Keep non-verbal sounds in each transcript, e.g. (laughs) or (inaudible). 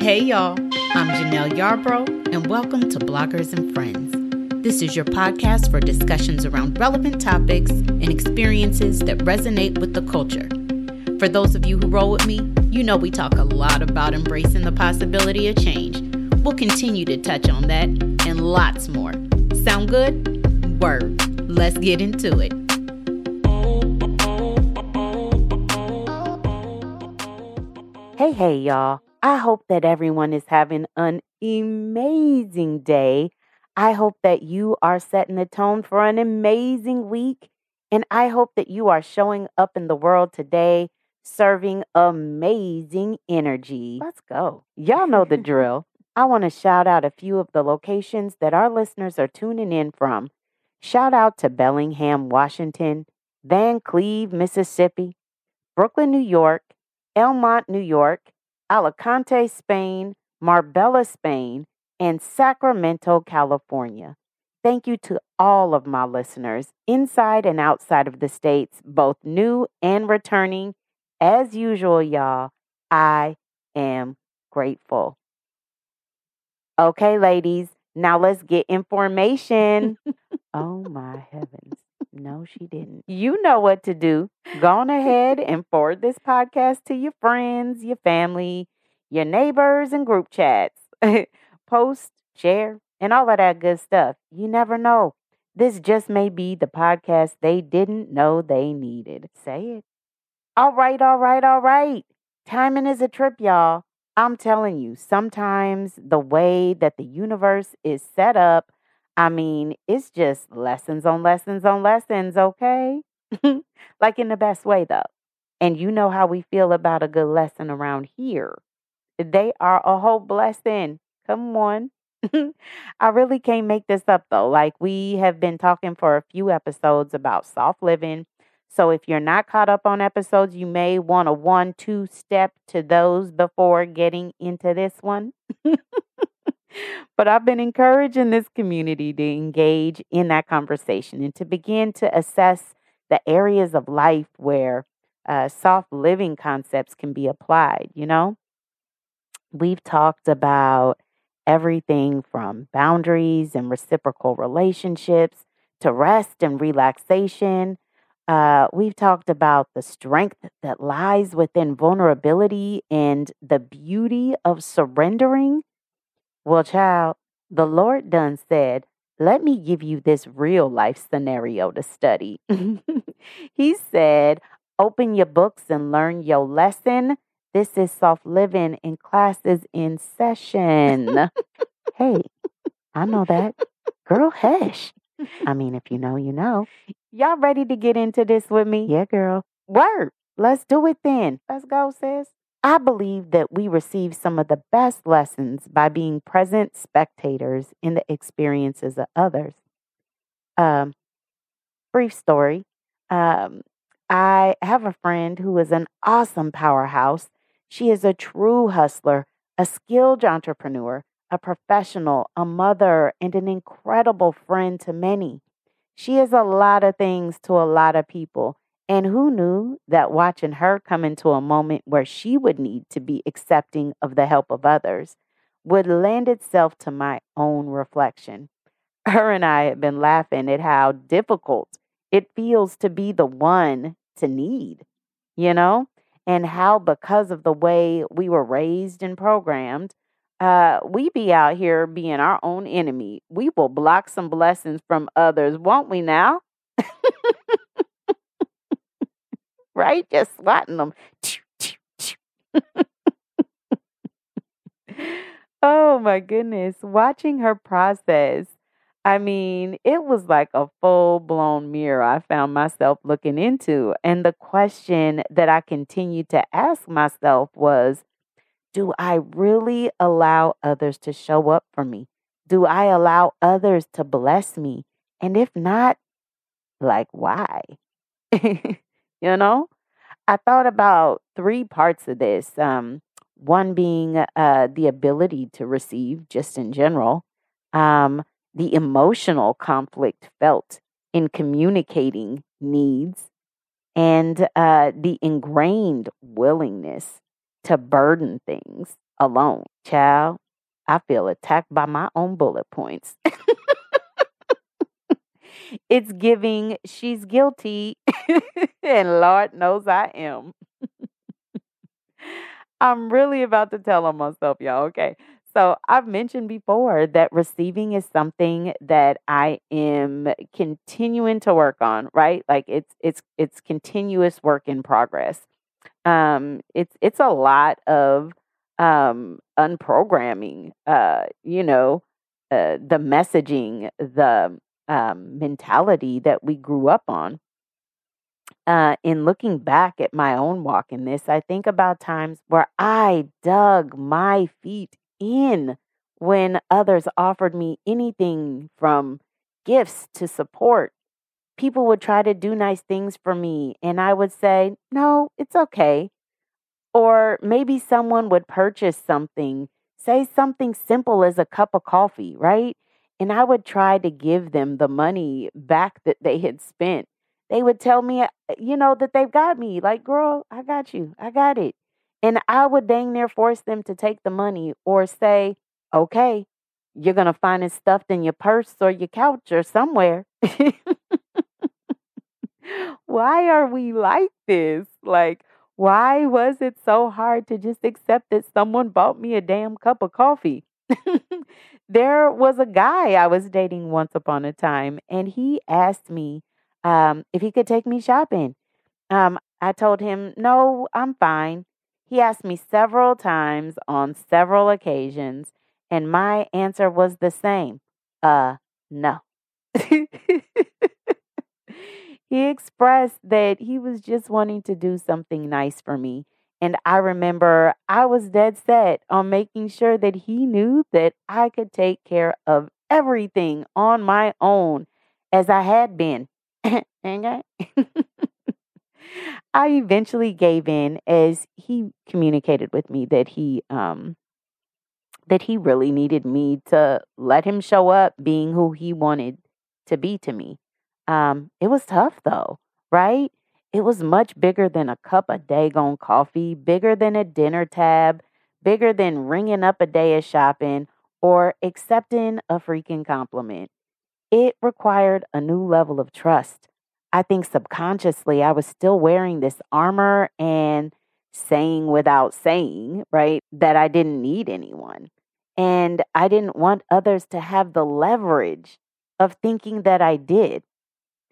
Hey y'all, I'm Janelle Yarbrough, and welcome to Bloggers and Friends. This is your podcast for discussions around relevant topics and experiences that resonate with the culture. For those of you who roll with me, you know we talk a lot about embracing the possibility of change. We'll continue to touch on that and lots more. Sound good? Word. Let's get into it. Hey, hey, y'all. I hope that everyone is having an amazing day. I hope that you are setting the tone for an amazing week. And I hope that you are showing up in the world today serving amazing energy. Let's go. Y'all know the drill. I want to shout out a few of the locations that our listeners are tuning in from. Shout out to Bellingham, Washington, Vancleave, Mississippi, Brooklyn, New York, Elmont, New York, Alicante, Spain, Marbella, Spain, and Sacramento, California. Thank you to all of my listeners inside and outside of the states, both new and returning. As usual, y'all, I am grateful. Okay, ladies, now let's get information. (laughs) oh my heavens. No, she didn't. You know what to do. Go on ahead and forward this podcast to your friends, your family, your neighbors, and group chats. (laughs) Post, share, and all of that good stuff. You never know. This just may be the podcast they didn't know they needed. Say it. All right, all right, all right. Timing is a trip, y'all. I'm telling you, sometimes the way that the universe is set up I mean, it's just lessons on lessons on lessons, okay? (laughs) like in the best way, though. And you know how we feel about a good lesson around here. They are a whole blessing. Come on. (laughs) I really can't make this up, though. Like, we have been talking for a few episodes about soft living. So, if you're not caught up on episodes, you may want a one, two step to those before getting into this one. (laughs) but I've been encouraging this community to engage in that conversation and to begin to assess the areas of life where uh, soft living concepts can be applied. You know, we've talked about everything from boundaries and reciprocal relationships to rest and relaxation. Uh, we've talked about the strength that lies within vulnerability and the beauty of surrendering well, child, the Lord done said, let me give you this real life scenario to study. (laughs) he said, open your books and learn your lesson. This is soft living and classes in session. hey, I know that. Girl, hush. I mean, if you know, you know. Y'all ready to get into this with me? Yeah, girl. Word. Let's do it then. Let's go, sis. I believe that we receive some of the best lessons by being present spectators in the experiences of others. Um, brief story um, I have a friend who is an awesome powerhouse. She is a true hustler, a skilled entrepreneur, a professional, a mother, and an incredible friend to many. She is a lot of things to a lot of people, and who knew that watching her come into a moment where she would need to be accepting of the help of others would lend itself to my own reflection. (laughs) Her and I had been laughing at how difficult it feels to be the one to need, you know, and how because of the way we were raised and programmed, uh, we be out here being our own enemy. We will block some blessings from others, won't we now? (laughs) right? Just swatting them. (laughs) oh my goodness. Watching her process, I mean, it was like a full blown mirror I found myself looking into. And the question that I continued to ask myself was Do I really allow others to show up for me? Do I allow others to bless me? And if not, like, why? (laughs) you know? I thought about three parts of this. Um, one being uh, the ability to receive, just in general, um, the emotional conflict felt in communicating needs, and uh, the ingrained willingness to burden things alone. Child, I feel attacked by my own bullet points. (laughs) it's giving she's guilty, (laughs) and Lord knows I am. I'm really about to tell on myself, y'all. Okay. So I've mentioned before that receiving is something that I am continuing to work on, right? Like it's it's it's continuous work in progress. Um it's it's a lot of um unprogramming uh you know uh, the messaging the um, mentality that we grew up on uh, in looking back at my own walk in this, I think about times where I dug my feet in when others offered me anything from gifts to support. People would try to do nice things for me, and I would say, No, it's okay. Or maybe someone would purchase something, say something simple as a cup of coffee, right? And I would try to give them the money back that they had spent. They would tell me, uh, you know, that they've got me. Like, girl, I got you. I got it. And I would dang near force them to take the money or say, okay, you're going to find it stuffed in your purse or your couch or somewhere. (laughs) why are we like this? Like, why was it so hard to just accept that someone bought me a damn cup of coffee? (laughs) there was a guy I was dating once upon a time, and he asked me um, if he could take me shopping. Um, I told him, no, I'm fine. He asked me several times on several occasions, and my answer was the same uh, no. (laughs) he expressed that he was just wanting to do something nice for me. And I remember I was dead set on making sure that he knew that I could take care of everything on my own as I had been. (laughs) (laughs) I eventually gave in as he communicated with me that he um that he really needed me to let him show up being who he wanted to be to me. Um it was tough though, right? It was much bigger than a cup of Dagon coffee, bigger than a dinner tab, bigger than ringing up a day of shopping or accepting a freaking compliment. It required a new level of trust. I think subconsciously I was still wearing this armor and saying without saying, right, that I didn't need anyone. And I didn't want others to have the leverage of thinking that I did.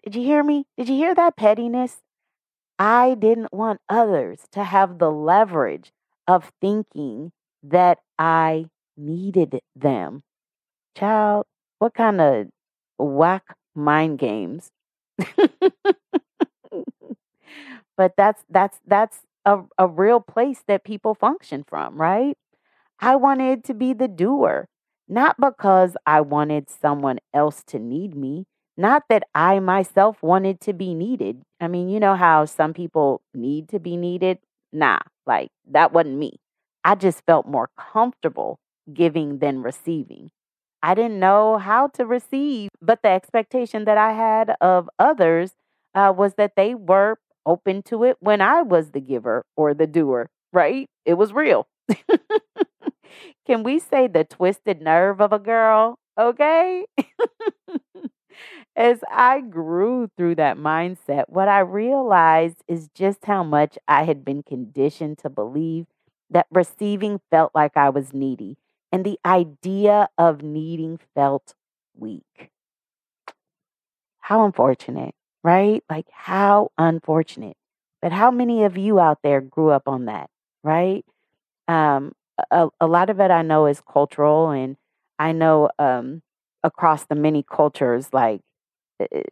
Did you hear me? Did you hear that pettiness? I didn't want others to have the leverage of thinking that I needed them. Child, what kind of whack mind games? (laughs) but that's that's that's a, a real place that people function from, right? I wanted to be the doer, not because I wanted someone else to need me, not that I myself wanted to be needed. I mean, you know how some people need to be needed? Nah, like that wasn't me. I just felt more comfortable giving than receiving. I didn't know how to receive, but the expectation that I had of others uh, was that they were open to it when I was the giver or the doer, right? It was real. (laughs) Can we say the twisted nerve of a girl? Okay. (laughs) As I grew through that mindset, what I realized is just how much I had been conditioned to believe that receiving felt like I was needy, and the idea of needing felt weak. How unfortunate, right? Like, how unfortunate. But how many of you out there grew up on that, right? Um, a, a lot of it I know is cultural, and I know um, across the many cultures, like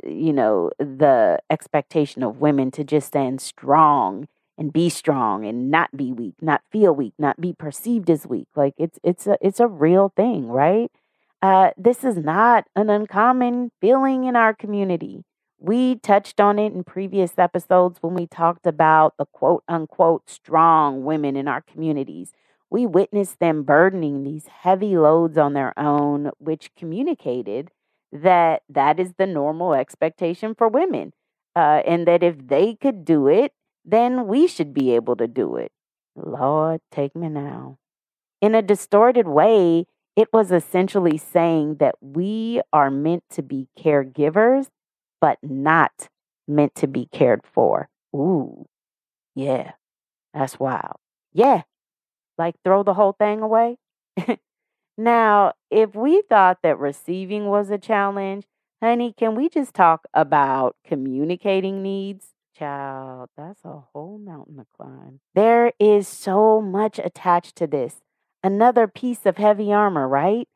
you know, the expectation of women to just stand strong and be strong and not be weak, not feel weak, not be perceived as weak. Like it's it's a it's a real thing, right? Uh, this is not an uncommon feeling in our community. We touched on it in previous episodes when we talked about the quote unquote strong women in our communities. We witnessed them burdening these heavy loads on their own, which communicated that that is the normal expectation for women. Uh, and that if they could do it, then we should be able to do it. Lord, take me now. In a distorted way, it was essentially saying that we are meant to be caregivers, but not meant to be cared for. Ooh, yeah, that's wild. Yeah, like throw the whole thing away. (laughs) now, if we thought that receiving was a challenge, honey, can we just talk about communicating needs? Child, that's a whole mountain to climb. There is so much attached to this. Another piece of heavy armor, right?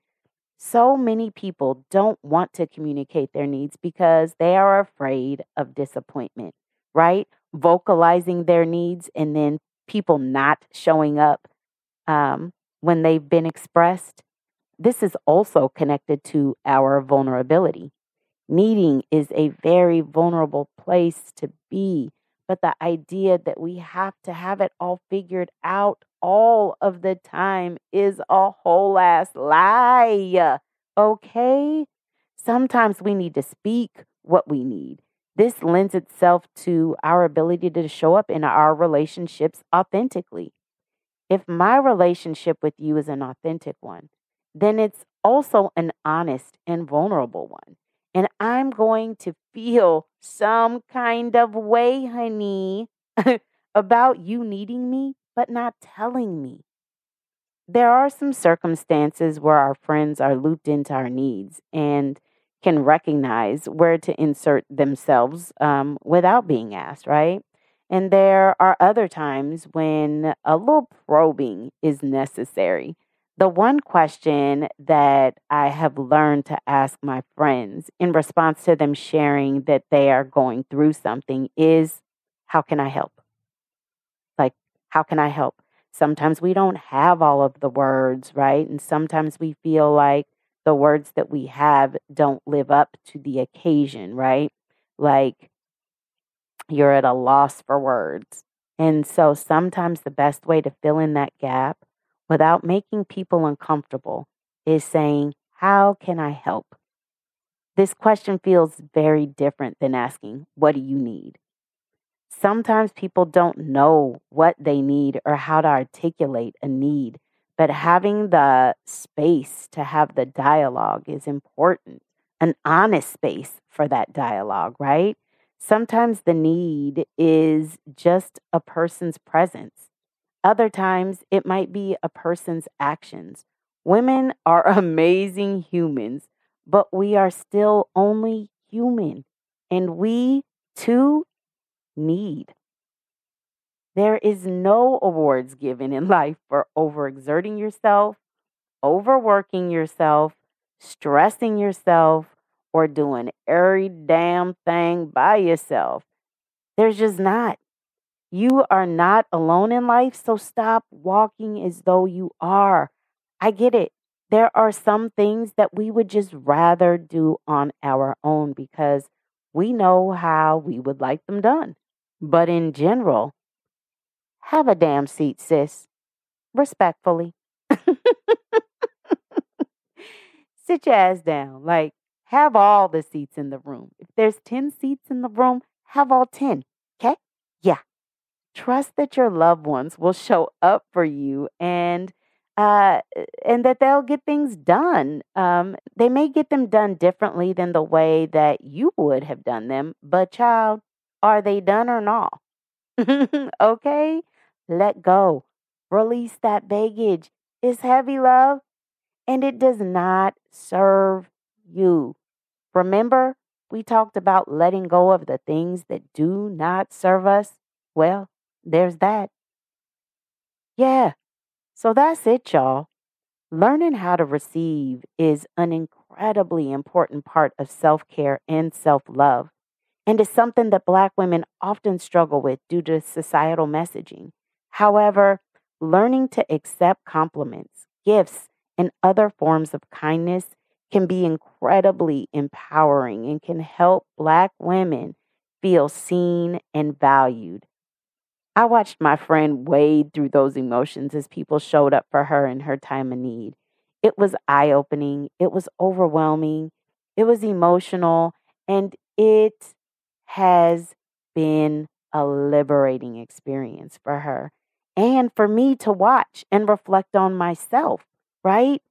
So many people don't want to communicate their needs because they are afraid of disappointment, right? Vocalizing their needs and then people not showing up um, when they've been expressed. This is also connected to our vulnerability. Needing is a very vulnerable place to be, but the idea that we have to have it all figured out all of the time is a whole ass lie. Okay? Sometimes we need to speak what we need. This lends itself to our ability to show up in our relationships authentically. If my relationship with you is an authentic one, then it's also an honest and vulnerable one. And I'm going to feel some kind of way, honey, (laughs) about you needing me, but not telling me. There are some circumstances where our friends are looped into our needs and can recognize where to insert themselves um, without being asked, right? And there are other times when a little probing is necessary. The one question that I have learned to ask my friends in response to them sharing that they are going through something is how can I help? Like, how can I help? Sometimes we don't have all of the words, right? And sometimes we feel like the words that we have don't live up to the occasion, right? Like, you're at a loss for words. And so sometimes the best way to fill in that gap without making people uncomfortable is saying, How can I help? This question feels very different than asking, What do you need? Sometimes people don't know what they need or how to articulate a need, but having the space to have the dialogue is important, an honest space for that dialogue, right? Sometimes the need is just a person's presence. Other times it might be a person's actions. Women are (laughs) amazing humans, but we are still only human. And we too need. There is no awards given in (laughs) life for overexerting yourself, overworking yourself, stressing yourself, or doing every damn thing by yourself. There's just not. You are not alone in life, so stop walking as though you are. I get it. There are some things that we would just rather do on our own because we know how we would like them done. But in general, have a damn seat, sis. Respectfully. (laughs) Sit your ass down. Like, have all the seats in the room. If there's 10 seats in the room, have all 10. Trust that your loved ones will show up for you and uh, and that they'll get things done. Um, they may get them done differently than the way that you would have done them, but child, are they done or not? (laughs) okay? Let go. Release that baggage. It's heavy, love, and it does not serve you. Remember, we talked about letting go of the things that do not serve us? Well, there's that. Yeah, so that's it, y'all. Learning how to receive is an incredibly important part of self care and self love, and is something that Black women often struggle with due to societal messaging. However, learning to accept compliments, gifts, and other forms of kindness can be incredibly empowering and can help Black women feel seen and valued. I watched my friend wade through those emotions as people showed up for her in her time of need. It was eye opening, it was overwhelming, it was emotional, and it has been a liberating experience for her. and for me to watch and reflect on myself, right?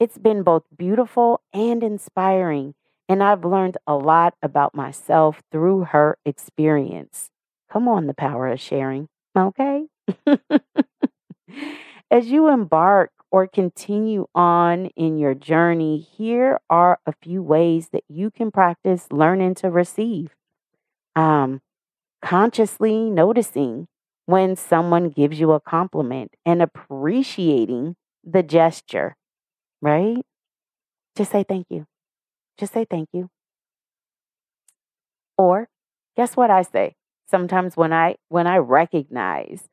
It's been both beautiful and inspiring, and I've learned a lot about myself through her experience. Come on, the power of sharing, okay? (laughs) As you embark or continue on in your journey, here are a few ways that you can practice learning to receive. Um, consciously noticing when someone gives you a compliment and appreciating the gesture, right? Just say thank you. Just say thank you. Or guess what I say? Sometimes when I when I recognize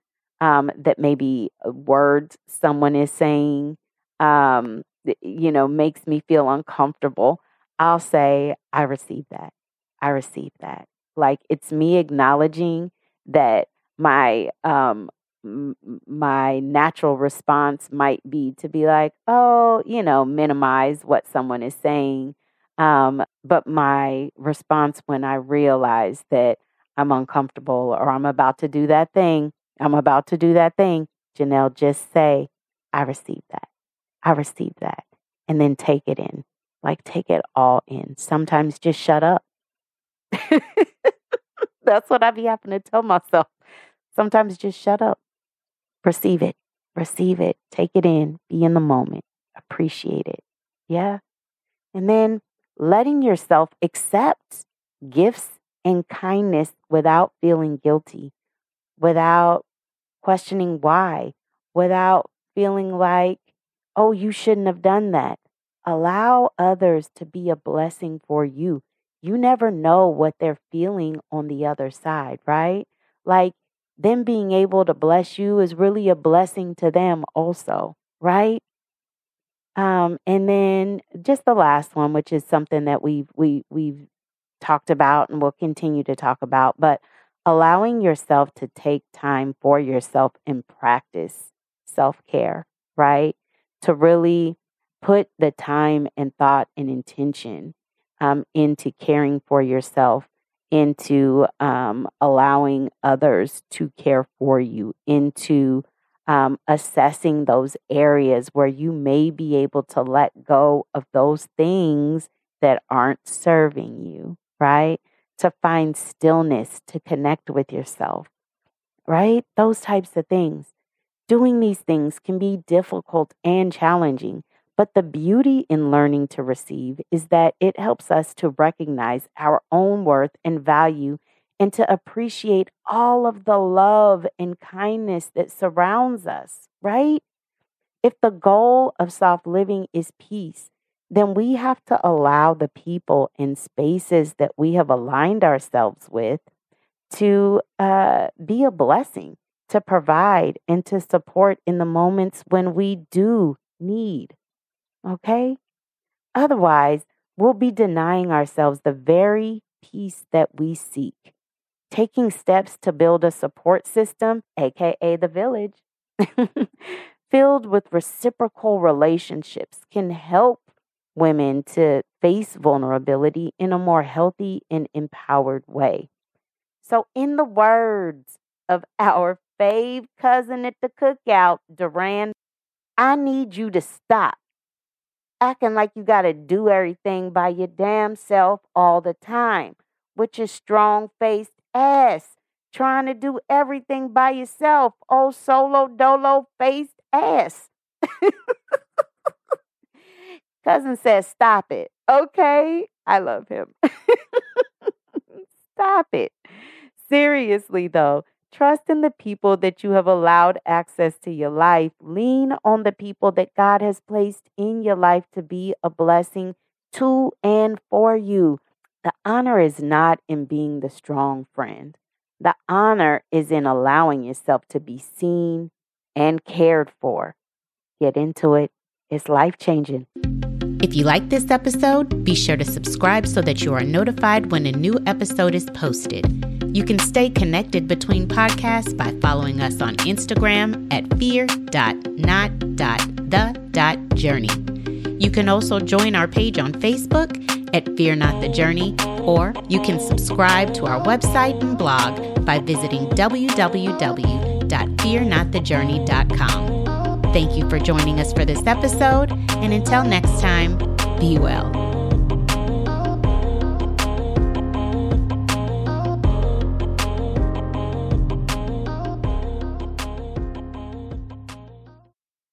um, that maybe uh, words someone is saying, um, you know, makes me feel uncomfortable, I'll say, I receive that. I receive that. Like it's me acknowledging that my um m- my natural response might be to be like, oh, you know, minimize what someone is saying. Um, but my response when I realize that I'm uncomfortable or I'm about to do that thing I'm about to do that thing. Janelle, just say, I received that. I received that. And then take it in. Like, take it all in. Sometimes just shut up. (laughs) That's what I be having to tell myself. Sometimes just shut up. Receive it. Receive it. Take it in. Be in the moment. Appreciate it. Yeah. And then letting yourself accept gifts and kindness without feeling guilty, without questioning why without feeling like, oh, you shouldn't have done that. Allow others to be a blessing for you. You never know what they're feeling on the other side, right? Like them being able to bless you is really a blessing to them also, right? Um, and then just the last one, which is something that we've we we've talked about and will continue to talk about, but allowing yourself to take time for yourself and practice self care, right? To really put the time and thought and intention um, into caring for yourself, into um, allowing others to care for you, into um, assessing those areas where you may be able to let go of those things that aren't serving you, right? to find stillness, to connect with yourself, right? Those types of things. Doing these things can be difficult and challenging, but the beauty in learning to receive is that it helps us to recognize our own worth and value and to appreciate all of the love and kindness that surrounds us, right? If the goal of soft living is peace, then we have to allow the people in spaces that we have aligned ourselves with to uh, be a blessing, to provide, and to support in the moments when we do need. Okay? Otherwise, we'll be denying ourselves the very peace that we seek. Taking steps to build a support system, aka the village, (laughs) filled with reciprocal relationships, can help women to face vulnerability in a more healthy and empowered way. So, in the words of (laughs) our fave cousin at the cookout, Duran, I need you to stop acting like you got to do everything by your damn self all the time, with your strong faced ass, trying to do everything by yourself, oh solo dolo faced ass. (laughs) Cousin says, Stop it. Okay. I love him. (laughs) Stop it. Seriously, though, trust in the people that you have allowed access to your life. Lean on the people that God has placed in your life to be a blessing to and for you. The honor is not in being the strong friend, the honor is in allowing yourself to be seen and cared for. Get into it, it's life changing. If you like this episode, be sure to subscribe so that you are notified when a new episode is posted. You can stay connected between podcasts by following us on Instagram at fear.not.the.journey. You can also join our page on Facebook at Fear Not the Journey, or you can subscribe to our website and blog by visiting www www.fearnotthejourney.com. Thank you for joining us for this episode, and until next time, be well.